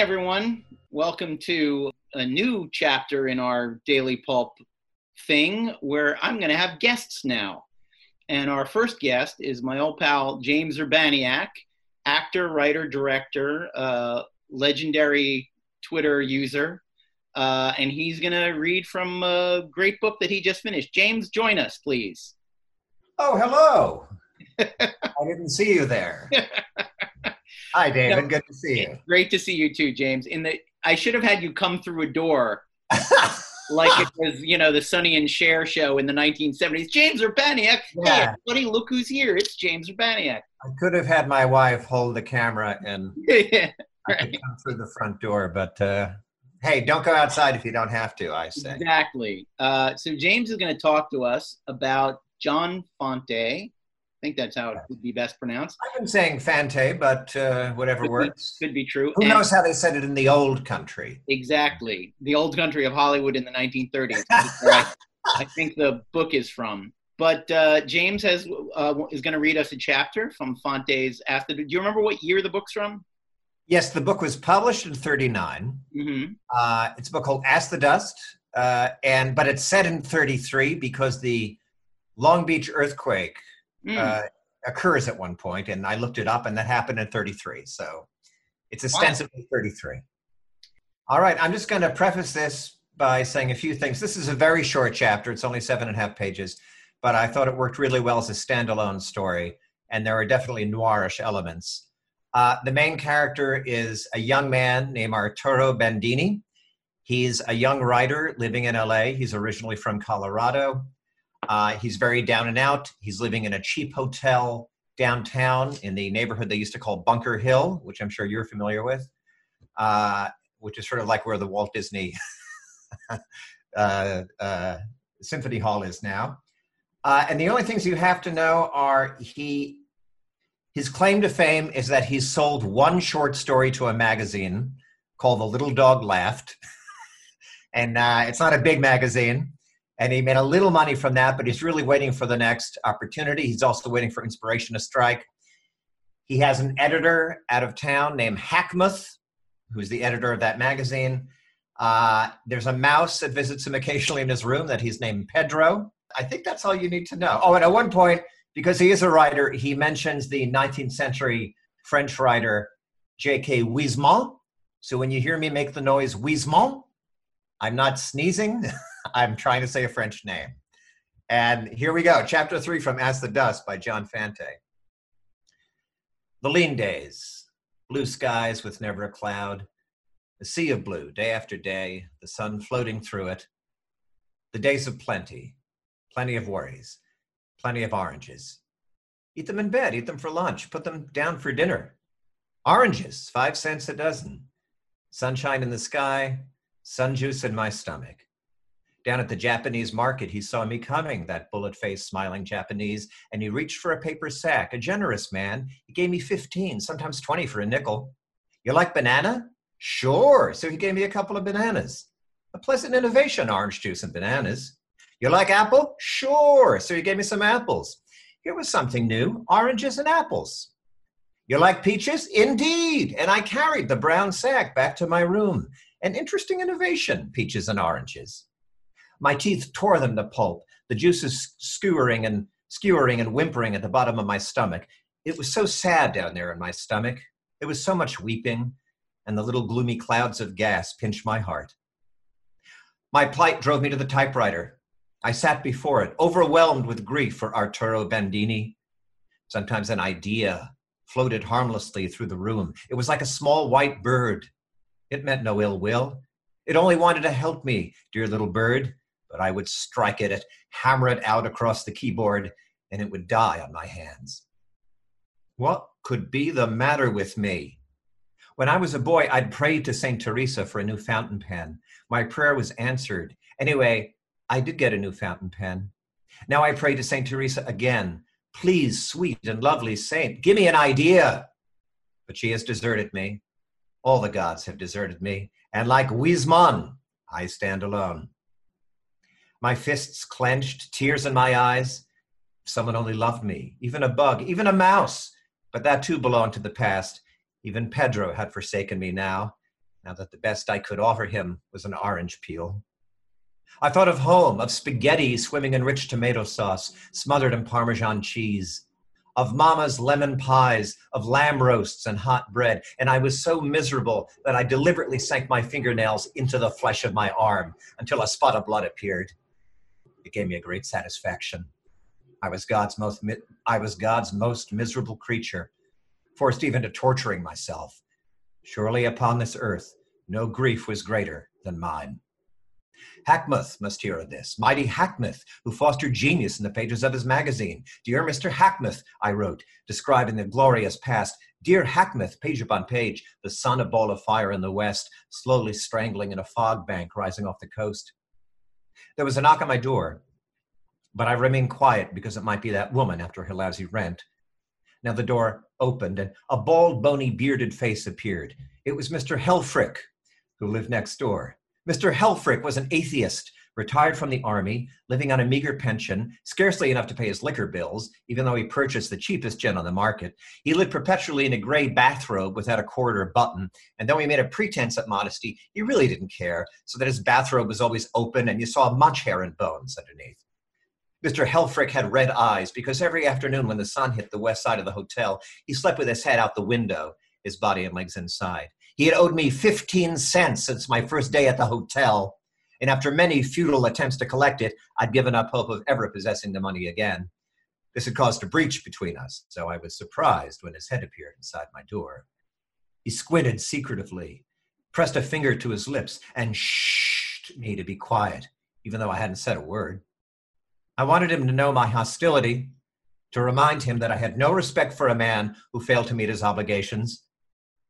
everyone. Welcome to a new chapter in our Daily Pulp thing where I'm going to have guests now. And our first guest is my old pal, James Urbaniak, actor, writer, director, uh, legendary Twitter user. Uh, and he's going to read from a great book that he just finished. James, join us, please. Oh, hello. I didn't see you there. Hi, David. Good to see you. Great to see you too, James. In the, I should have had you come through a door, like it was, you know, the Sonny and Cher show in the 1970s. James Urbaniak. Yeah. Hey, everybody, look who's here! It's James Urbaniak. I could have had my wife hold the camera and yeah, right. I could come through the front door, but uh, hey, don't go outside if you don't have to. I say exactly. Uh, so James is going to talk to us about John Fante I think that's how it would be best pronounced. I've been saying Fante, but uh, whatever could works. Be, could be true. Who and knows how they said it in the old country? Exactly. The old country of Hollywood in the 1930s. I, I think the book is from. But uh, James has uh, is going to read us a chapter from Fante's After. Do you remember what year the book's from? Yes, the book was published in 39. Mm-hmm. Uh, it's a book called Ask the Dust, uh, and but it's set in 33 because the Long Beach earthquake mm. uh, occurs at one point, and I looked it up, and that happened in 33. So it's ostensibly wow. 33. All right, I'm just going to preface this by saying a few things. This is a very short chapter, it's only seven and a half pages, but I thought it worked really well as a standalone story, and there are definitely noirish elements. Uh, the main character is a young man named Arturo Bandini. He's a young writer living in LA. He's originally from Colorado. Uh, he's very down and out. He's living in a cheap hotel downtown in the neighborhood they used to call Bunker Hill, which I'm sure you're familiar with, uh, which is sort of like where the Walt Disney uh, uh, Symphony Hall is now. Uh, and the only things you have to know are he his claim to fame is that he's sold one short story to a magazine called The Little Dog Laughed. and uh, it's not a big magazine and he made a little money from that, but he's really waiting for the next opportunity. He's also waiting for inspiration to strike. He has an editor out of town named Hackmuth, who's the editor of that magazine. Uh, there's a mouse that visits him occasionally in his room that he's named Pedro. I think that's all you need to know. Oh, and at one point, because he is a writer, he mentions the 19th century French writer J.K. Huysmans. So when you hear me make the noise Huysmans, I'm not sneezing. I'm trying to say a French name. And here we go, chapter three from Ask the Dust by John Fante. The lean days, blue skies with never a cloud, a sea of blue day after day, the sun floating through it. The days of plenty, plenty of worries, plenty of oranges. Eat them in bed, eat them for lunch, put them down for dinner. Oranges, five cents a dozen. Sunshine in the sky, sun juice in my stomach. Down at the Japanese market, he saw me coming, that bullet faced, smiling Japanese, and he reached for a paper sack. A generous man. He gave me 15, sometimes 20 for a nickel. You like banana? Sure. So he gave me a couple of bananas. A pleasant innovation, orange juice and bananas. You like apple? Sure. So he gave me some apples. Here was something new oranges and apples. You like peaches? Indeed. And I carried the brown sack back to my room. An interesting innovation, peaches and oranges. My teeth tore them to pulp, the juices skewering and skewering and whimpering at the bottom of my stomach. It was so sad down there in my stomach. There was so much weeping, and the little gloomy clouds of gas pinched my heart. My plight drove me to the typewriter. I sat before it, overwhelmed with grief for Arturo Bandini. Sometimes an idea floated harmlessly through the room. It was like a small white bird. It meant no ill will. It only wanted to help me, dear little bird but I would strike at it, hammer it out across the keyboard, and it would die on my hands. What could be the matter with me? When I was a boy, I'd prayed to St. Teresa for a new fountain pen. My prayer was answered. Anyway, I did get a new fountain pen. Now I pray to St. Teresa again. Please, sweet and lovely saint, give me an idea. But she has deserted me. All the gods have deserted me. And like Huysmans, I stand alone my fists clenched, tears in my eyes. Someone only loved me, even a bug, even a mouse. But that too belonged to the past. Even Pedro had forsaken me now. now that the best I could offer him was an orange peel. I thought of home, of spaghetti swimming in rich tomato sauce, smothered in Parmesan cheese, of Mama's lemon pies, of lamb roasts and hot bread, and I was so miserable that I deliberately sank my fingernails into the flesh of my arm until a spot of blood appeared. It gave me a great satisfaction. I was God's most I was God's most miserable creature, forced even to torturing myself. Surely upon this earth no grief was greater than mine. Hackmuth must hear of this. Mighty Hackmuth, who fostered genius in the pages of his magazine. Dear Mr. Hackmuth, I wrote, describing the glorious past. Dear Hackmuth, page upon page, the sun a ball of fire in the west, slowly strangling in a fog bank rising off the coast. There was a knock on my door, but I remained quiet because it might be that woman after her lousy rent. Now the door opened and a bald, bony, bearded face appeared. It was Mr. Helfrick, who lived next door. Mr. Helfrich was an atheist, retired from the army, living on a meager pension, scarcely enough to pay his liquor bills, even though he purchased the cheapest gin on the market. He lived perpetually in a gray bathrobe without a cord quarter button, and though he made a pretense at modesty, he really didn't care, so that his bathrobe was always open and you saw much hair and bones underneath. Mr. Helfrich had red eyes because every afternoon when the sun hit the west side of the hotel, he slept with his head out the window, his body and legs inside. He had owed me 15 cents since my first day at the hotel, and after many futile attempts to collect it, I'd given up hope of ever possessing the money again. This had caused a breach between us, so I was surprised when his head appeared inside my door. He squinted secretively, pressed a finger to his lips, and shh me to be quiet, even though I hadn't said a word. I wanted him to know my hostility, to remind him that I had no respect for a man who failed to meet his obligations,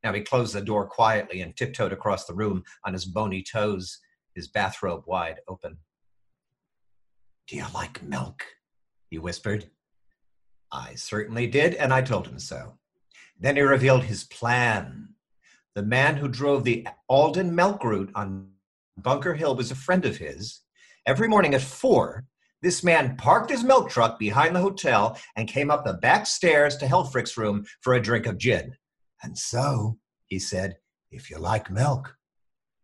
now he closed the door quietly and tiptoed across the room on his bony toes, his bathrobe wide open. Do you like milk? he whispered. I certainly did, and I told him so. Then he revealed his plan. The man who drove the Alden milk route on Bunker Hill was a friend of his. Every morning at four, this man parked his milk truck behind the hotel and came up the back stairs to Helfrich's room for a drink of gin. And so, he said, if you like milk,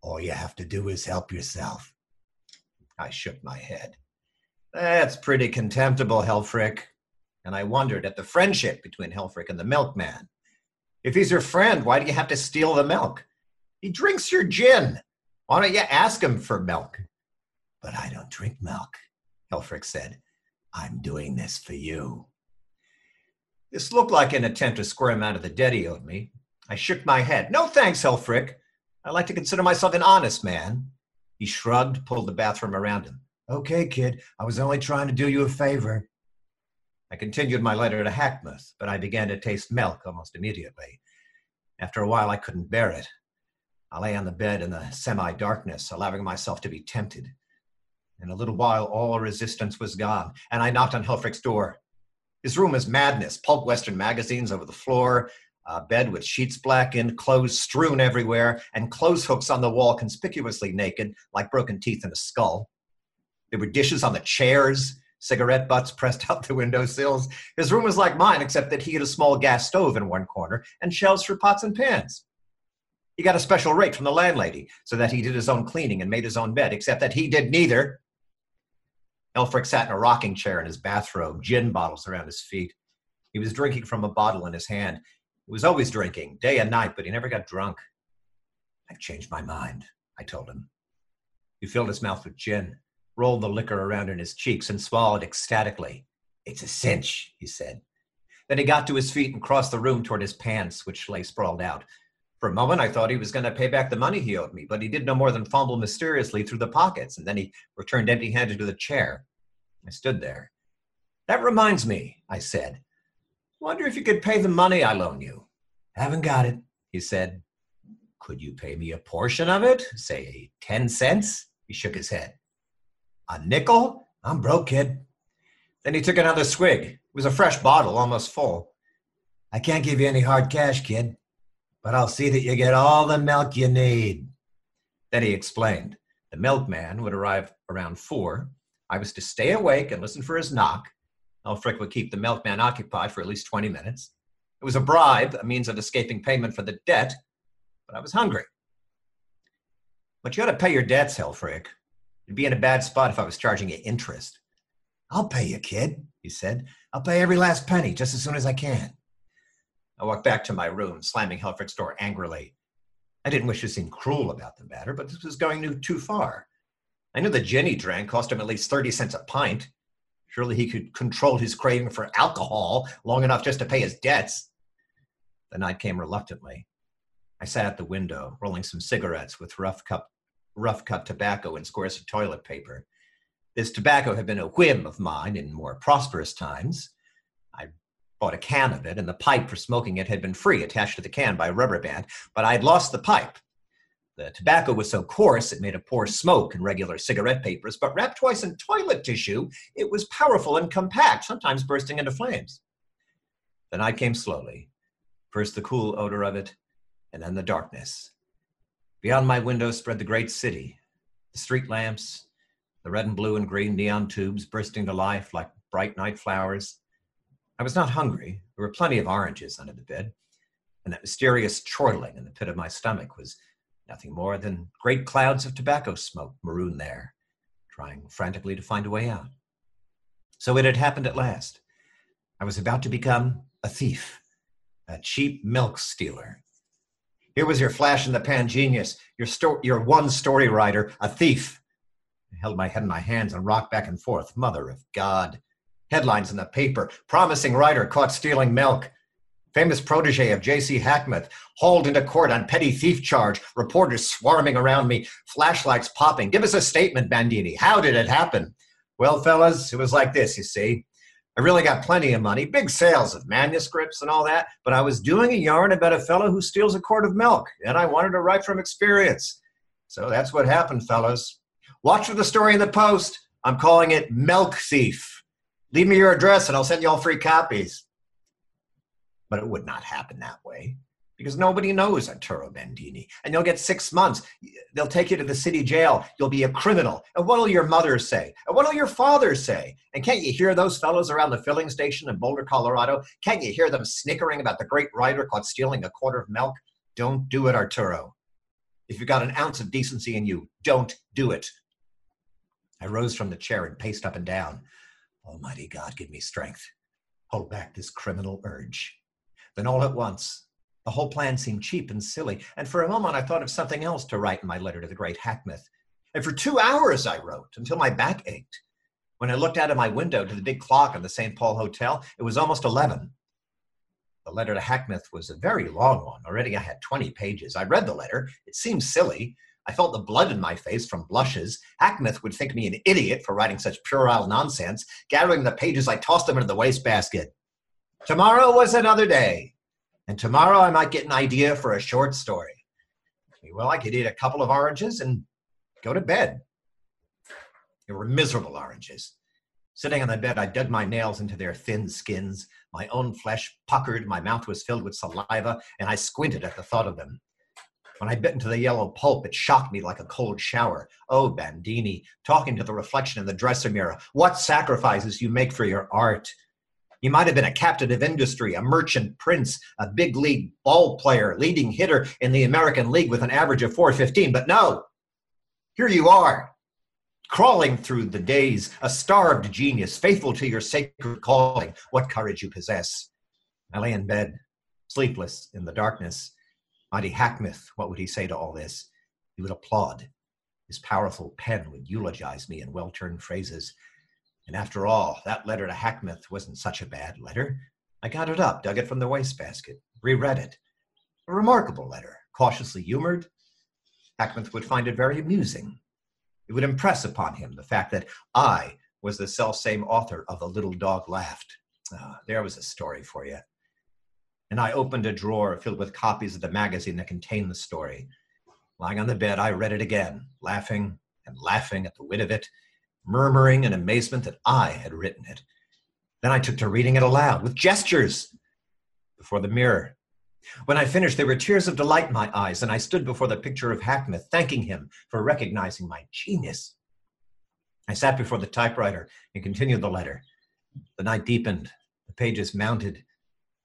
all you have to do is help yourself. I shook my head. That's pretty contemptible, Helfrick. And I wondered at the friendship between Helfrick and the milkman. If he's your friend, why do you have to steal the milk? He drinks your gin. Why don't you ask him for milk? But I don't drink milk, Helfrick said. I'm doing this for you. This looked like an attempt to square him out of the debt he owed me. I shook my head. No thanks, Helfrich. I like to consider myself an honest man. He shrugged, pulled the bathroom around him. Okay, kid, I was only trying to do you a favor. I continued my letter to Hackmuth, but I began to taste milk almost immediately. After a while, I couldn't bear it. I lay on the bed in the semi darkness, allowing myself to be tempted. In a little while, all resistance was gone, and I knocked on Helfrich's door. His room was madness pulp Western magazines over the floor, a bed with sheets blackened, clothes strewn everywhere, and clothes hooks on the wall conspicuously naked, like broken teeth in a skull. There were dishes on the chairs, cigarette butts pressed out the window sills. His room was like mine, except that he had a small gas stove in one corner and shelves for pots and pans. He got a special rate from the landlady so that he did his own cleaning and made his own bed, except that he did neither. Helfrich sat in a rocking chair in his bathrobe, gin bottles around his feet. He was drinking from a bottle in his hand. He was always drinking, day and night, but he never got drunk. I've changed my mind, I told him. He filled his mouth with gin, rolled the liquor around in his cheeks, and swallowed ecstatically. It's a cinch, he said. Then he got to his feet and crossed the room toward his pants, which lay sprawled out. For a moment, I thought he was going to pay back the money he owed me, but he did no more than fumble mysteriously through the pockets, and then he returned empty handed to the chair. I stood there. That reminds me, I said. Wonder if you could pay the money I loan you. Haven't got it, he said. Could you pay me a portion of it? Say 10 cents? He shook his head. A nickel? I'm broke, kid. Then he took another swig. It was a fresh bottle, almost full. I can't give you any hard cash, kid but I'll see that you get all the milk you need. Then he explained. The milkman would arrive around four. I was to stay awake and listen for his knock. Helfrich would keep the milkman occupied for at least 20 minutes. It was a bribe, a means of escaping payment for the debt, but I was hungry. But you ought to pay your debts, Helfrich. You'd be in a bad spot if I was charging you interest. I'll pay you, kid, he said. I'll pay every last penny just as soon as I can. I walked back to my room, slamming Helfrich's door angrily. I didn't wish to seem cruel about the matter, but this was going too far. I knew the gin he drank cost him at least 30 cents a pint. Surely he could control his craving for alcohol long enough just to pay his debts. The night came reluctantly. I sat at the window, rolling some cigarettes with rough cut, rough cut tobacco and squares of toilet paper. This tobacco had been a whim of mine in more prosperous times. I bought a can of it, and the pipe for smoking it had been free, attached to the can by a rubber band, but I'd lost the pipe. The tobacco was so coarse it made a poor smoke in regular cigarette papers, but wrapped twice in toilet tissue, it was powerful and compact, sometimes bursting into flames. The night came slowly. First the cool odor of it, and then the darkness. Beyond my window spread the great city, the street lamps, the red and blue and green neon tubes bursting to life like bright night flowers. I was not hungry. There were plenty of oranges under the bed, and that mysterious chortling in the pit of my stomach was Nothing more than great clouds of tobacco smoke marooned there, trying frantically to find a way out. So it had happened at last. I was about to become a thief, a cheap milk stealer. Here was your flash in the pan genius, your, sto- your one story writer, a thief. I held my head in my hands and rocked back and forth. Mother of God. Headlines in the paper promising writer caught stealing milk famous protege of J.C. Hackmuth, hauled into court on petty thief charge, reporters swarming around me, flashlights popping. Give us a statement, Bandini. How did it happen? Well, fellas, it was like this, you see. I really got plenty of money, big sales of manuscripts and all that, but I was doing a yarn about a fellow who steals a quart of milk, and I wanted to write from experience. So that's what happened, fellas. Watch for the story in the Post. I'm calling it Milk Thief. Leave me your address and I'll send you all free copies. But it would not happen that way because nobody knows Arturo Bandini. And you'll get six months. They'll take you to the city jail. You'll be a criminal. And what will your mother say? And what will your father say? And can't you hear those fellows around the filling station in Boulder, Colorado? Can't you hear them snickering about the great writer caught stealing a quarter of milk? Don't do it, Arturo. If you've got an ounce of decency in you, don't do it. I rose from the chair and paced up and down. Almighty God, give me strength. Hold back this criminal urge. Then all at once, the whole plan seemed cheap and silly, and for a moment I thought of something else to write in my letter to the great Hackmuth. And for two hours I wrote until my back ached. When I looked out of my window to the big clock in the St. Paul Hotel, it was almost 11. The letter to Hackmuth was a very long one. Already I had 20 pages. I read the letter. It seemed silly. I felt the blood in my face from blushes. Hackmuth would think me an idiot for writing such puerile nonsense. Gathering the pages, I tossed them into the wastebasket. Tomorrow was another day, and tomorrow I might get an idea for a short story. Well, I could eat a couple of oranges and go to bed. They were miserable oranges. Sitting on the bed, I dug my nails into their thin skins. My own flesh puckered, my mouth was filled with saliva, and I squinted at the thought of them. When I bit into the yellow pulp, it shocked me like a cold shower. Oh, Bandini, talking to the reflection in the dresser mirror, what sacrifices you make for your art. You might have been a captain of industry, a merchant prince, a big league ball player, leading hitter in the American League with an average of 415. But no, here you are, crawling through the days, a starved genius, faithful to your sacred calling. What courage you possess. I lay in bed, sleepless in the darkness. Mighty Hackmuth, what would he say to all this? He would applaud. His powerful pen would eulogize me in well turned phrases. And after all, that letter to Hackmuth wasn't such a bad letter. I got it up, dug it from the wastebasket, reread it. A remarkable letter, cautiously humored. Hackmuth would find it very amusing. It would impress upon him the fact that I was the self-same author of The Little Dog Laughed. Ah, there was a story for you. And I opened a drawer filled with copies of the magazine that contained the story. Lying on the bed, I read it again, laughing and laughing at the wit of it murmuring in amazement that I had written it. Then I took to reading it aloud with gestures before the mirror. When I finished, there were tears of delight in my eyes, and I stood before the picture of Hackmuth, thanking him for recognizing my genius. I sat before the typewriter and continued the letter. The night deepened, the pages mounted.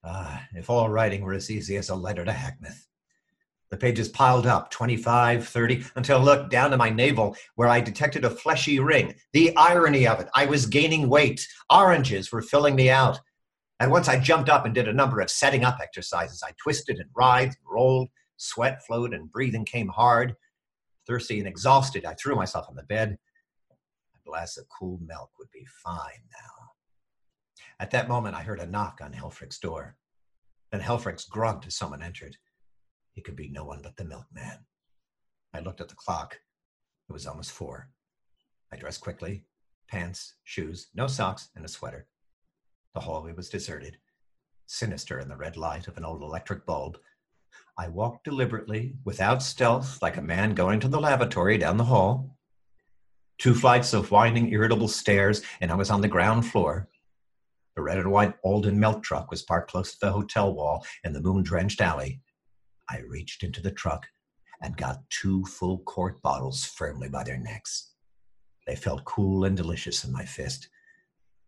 Ah, if all writing were as easy as a letter to Hackmuth. The pages piled up 25, 30, until I looked down to my navel where I detected a fleshy ring. The irony of it, I was gaining weight. Oranges were filling me out. And once I jumped up and did a number of setting up exercises, I twisted and writhed and rolled. Sweat flowed and breathing came hard. Thirsty and exhausted, I threw myself on the bed. A glass of cool milk would be fine now. At that moment, I heard a knock on Helfrich's door. Then Helfrich's grunt as someone entered. It could be no one but the milkman. I looked at the clock. It was almost four. I dressed quickly pants, shoes, no socks, and a sweater. The hallway was deserted, sinister in the red light of an old electric bulb. I walked deliberately, without stealth, like a man going to the lavatory down the hall. Two flights of winding, irritable stairs, and I was on the ground floor. The red and white Alden milk truck was parked close to the hotel wall in the moon drenched alley. I reached into the truck and got two full quart bottles firmly by their necks. They felt cool and delicious in my fist.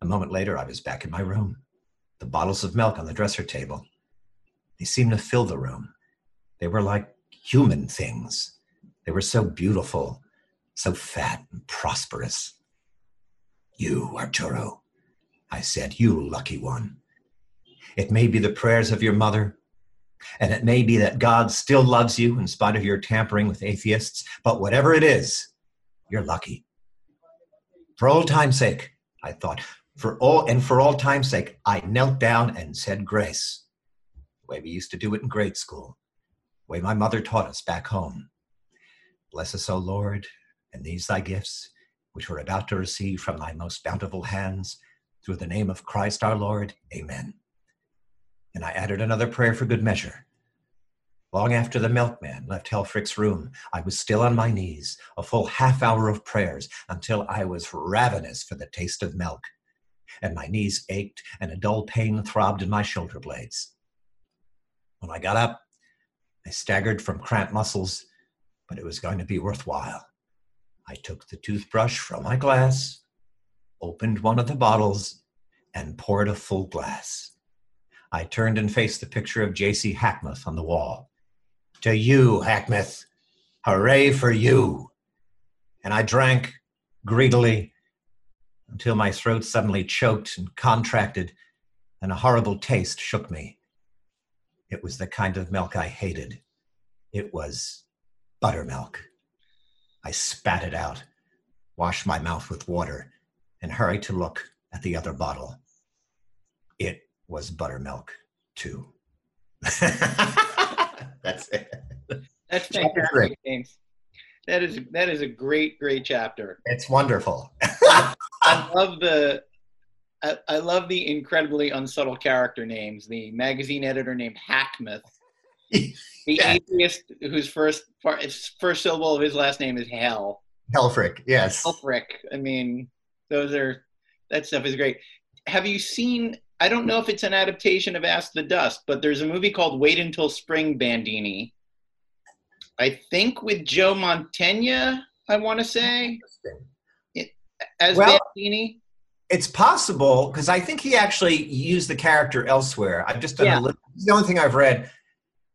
A moment later, I was back in my room, the bottles of milk on the dresser table. They seemed to fill the room. They were like human things. They were so beautiful, so fat and prosperous. You, Arturo, I said, you lucky one. It may be the prayers of your mother, and it may be that God still loves you in spite of your tampering with atheists, but whatever it is, you're lucky. For old time's sake, I thought, for all and for all time's sake, I knelt down and said grace, the way we used to do it in grade school, the way my mother taught us back home. Bless us, O Lord, and these thy gifts, which we're about to receive from thy most bountiful hands, through the name of Christ our Lord. Amen and I added another prayer for good measure. Long after the milkman left Helfrich's room, I was still on my knees, a full half hour of prayers, until I was ravenous for the taste of milk, and my knees ached and a dull pain throbbed in my shoulder blades. When I got up, I staggered from cramped muscles, but it was going to be worthwhile. I took the toothbrush from my glass, opened one of the bottles, and poured a full glass. I turned and faced the picture of J.C. Hackmuth on the wall. To you, Hackmuth. Hooray for you. And I drank greedily until my throat suddenly choked and contracted, and a horrible taste shook me. It was the kind of milk I hated. It was buttermilk. I spat it out, washed my mouth with water, and hurried to look at the other bottle. It was buttermilk too. That's it. That's fantastic, James. That is that is a great, great chapter. It's wonderful. I love the I, I, love the incredibly unsubtle character names. The magazine editor named Hackmuth. The yeah. atheist whose first first syllable of his last name is Hell. Helfrich, yes. Helfrich. I mean, those are that stuff is great. Have you seen I don't know if it's an adaptation of Ask the Dust, but there's a movie called Wait Until Spring Bandini. I think with Joe Mantegna, I want to say, as well, Bandini. It's possible because I think he actually used the character elsewhere. I've just done yeah. a little, the only thing I've read,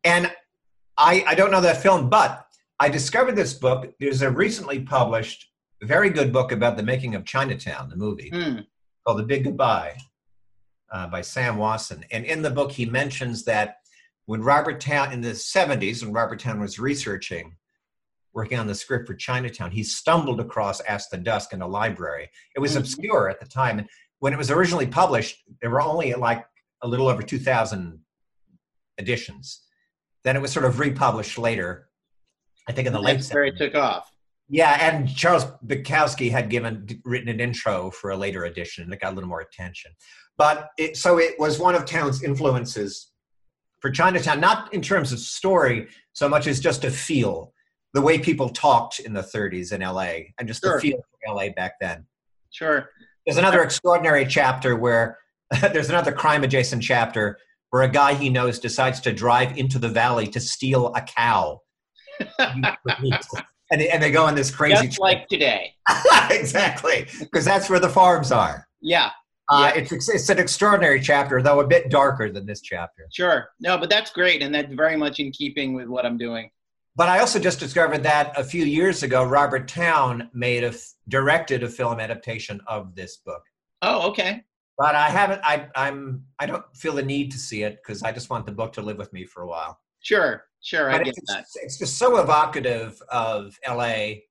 and I I don't know that film, but I discovered this book. There's a recently published, very good book about the making of Chinatown, the movie, mm. called The Big Goodbye uh, by Sam Wasson. And in the book, he mentions that when Robert Towne in the 70s, when Robert Towne was researching, working on the script for Chinatown, he stumbled across Ask the Dust in a library. It was mm-hmm. obscure at the time. And when it was originally published, there were only like a little over 2,000 editions. Then it was sort of republished later, I think in the late. That's where it took off. Yeah, and Charles Bukowski had given written an intro for a later edition, and it got a little more attention. But it, so it was one of Towne's influences for Chinatown, not in terms of story so much as just a feel, the way people talked in the 30s in LA, and just sure. the feel of LA back then. Sure. There's another extraordinary chapter where there's another crime adjacent chapter where a guy he knows decides to drive into the valley to steal a cow. and, they, and they go on this crazy just trip. like today exactly because that's where the farms are yeah uh, yeah. it's it's an extraordinary chapter, though a bit darker than this chapter. Sure, no, but that's great, and that's very much in keeping with what I'm doing. But I also just discovered that a few years ago, Robert Towne made a f- directed a film adaptation of this book. Oh, okay. But I haven't. I I'm I don't feel the need to see it because I just want the book to live with me for a while. Sure, sure, I get it's, that. it's just so evocative of L.A.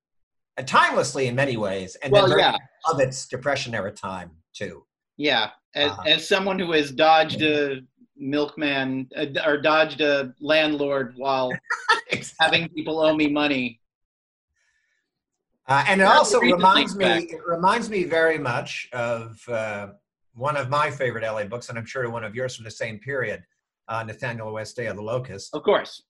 uh, timelessly in many ways, and Well, then yeah, of its Depression era time too. yeah. As, Uh-huh. as someone who has dodged a milkman uh, or dodged a landlord while having people owe me money. Uh, and it Well, also reminds me. back. It reminds me very much of uh, one of my favorite LA books, and I'm sure one of yours from the same period, uh, Nathanael West Day of the Locust. Of course.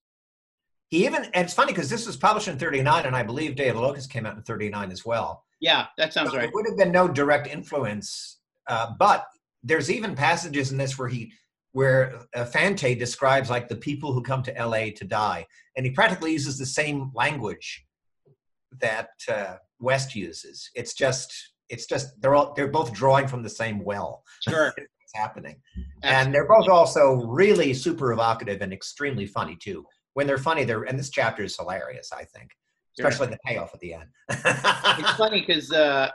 He even, and it's funny because this was published in '39, and I believe Day of the Locust came out in '39 as well. Yeah, that sounds So right. It would have been no direct influence, uh, but there's even passages in this where he, where uh, Fante describes like the people who come to LA to die, and he practically uses the same language that uh, West uses. It's just, it's just they're all they're both drawing from the same well. Sure. It's happening, and they're both also really super evocative and extremely funny too. When they're funny, they're and this chapter is hilarious. I think, Sure. especially the payoff at the end. it's funny because uh,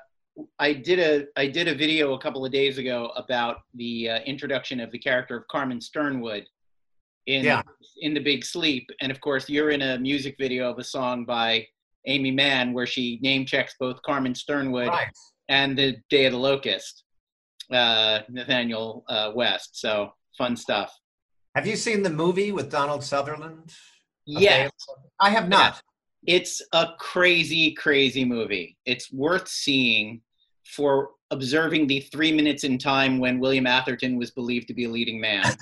I did a I did a video a couple of days ago about the uh, introduction of the character of Carmen Sternwood in Yeah. in the Big Sleep, and of course you're in a music video of a song by Aimee Mann where she name checks both Carmen Sternwood right. and the Day of the Locust, uh, Nathanael uh, West. So fun stuff. Have you seen the movie with Donald Sutherland? Yes. I have not. it's a crazy, crazy movie. It's worth seeing for observing the three minutes in time when William Atherton was believed to be a leading man.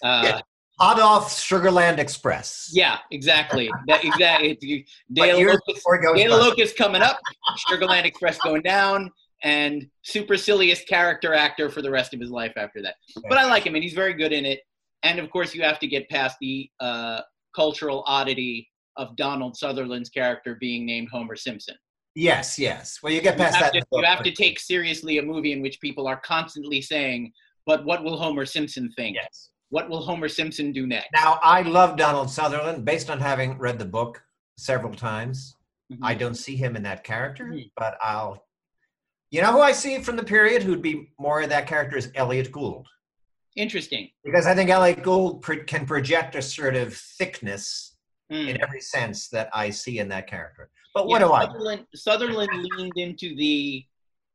Uh, Yeah. Adolf Sugarland Express. yeah, exactly. That exactly. It's- you- But Day years Locust, before it goes Day of the bust. Locust coming up, Sugarland Express going down, and supercilious character actor for the rest of his life after that. But I like him, and he's very good in it. And of course, you have to get past the uh, cultural oddity of Donald Sutherland's character being named Homer Simpson. Yes, yes. Well, you get past have, that. to, you have to take seriously a movie in which people are constantly saying, "But what will Homer Simpson think? Yes. What will Homer Simpson do next?" Now, I love Donald Sutherland based on having read the book several times. Mhm. I don't see him in that character, Mhm. but I'll. You know who I see from the period who'd be more of that character is Elliot Gould. Interesting. Because I think Elliot Gould pro- can project a sort of thickness Hmm. in every sense that I see in that character. But what Yeah, do I? Sutherland, Sutherland leaned into the,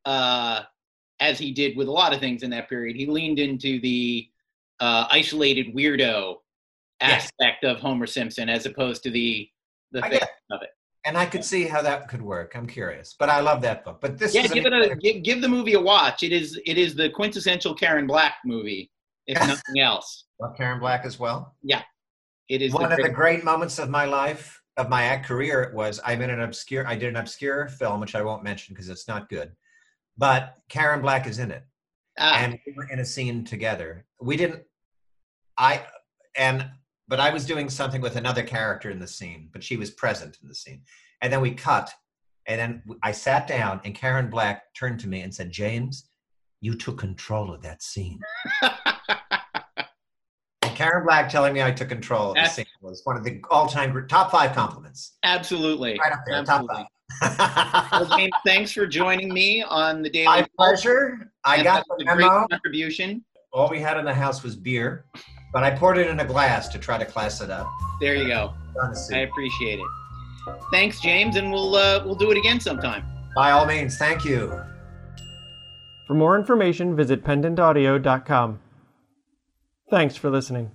uh, as he did with a lot of things in that period, he leaned into the uh, isolated weirdo Yes. aspect of Homer Simpson as opposed to the the thing of it. And I could see how that could work. I'm curious, but I love that book. But this Yeah, is give it a give, give the movie a watch. It is it is the quintessential Karen Black movie, if nothing else. Love Karen Black as well. Yeah, it is One the of the great- moments of my life, of my act career, was I'm in an obscure. I did an obscure film, which I won't mention because it's not good. But Karen Black is in it, ah, and we were in a scene together. We didn't. I and but I was doing something with another character in the scene, but she was present in the scene. And then we cut, and then I sat down, and Karen Black turned to me and said, "James, you took control of that scene." And Karen Black telling me I took control of the That's- scene was one of the all-time top five compliments. absolutely. Right up there, Absolutely. Top five. James, thanks for joining me on the Daily My pleasure. I got the memo. contribution. All we had in the house was beer, but I poured it in a glass to try to class it up. There you go. Honestly. I appreciate it. Thanks, James, and we'll uh, we'll do it again sometime. By all means, thank you. For more information, visit pendantaudio.com. Thanks for listening.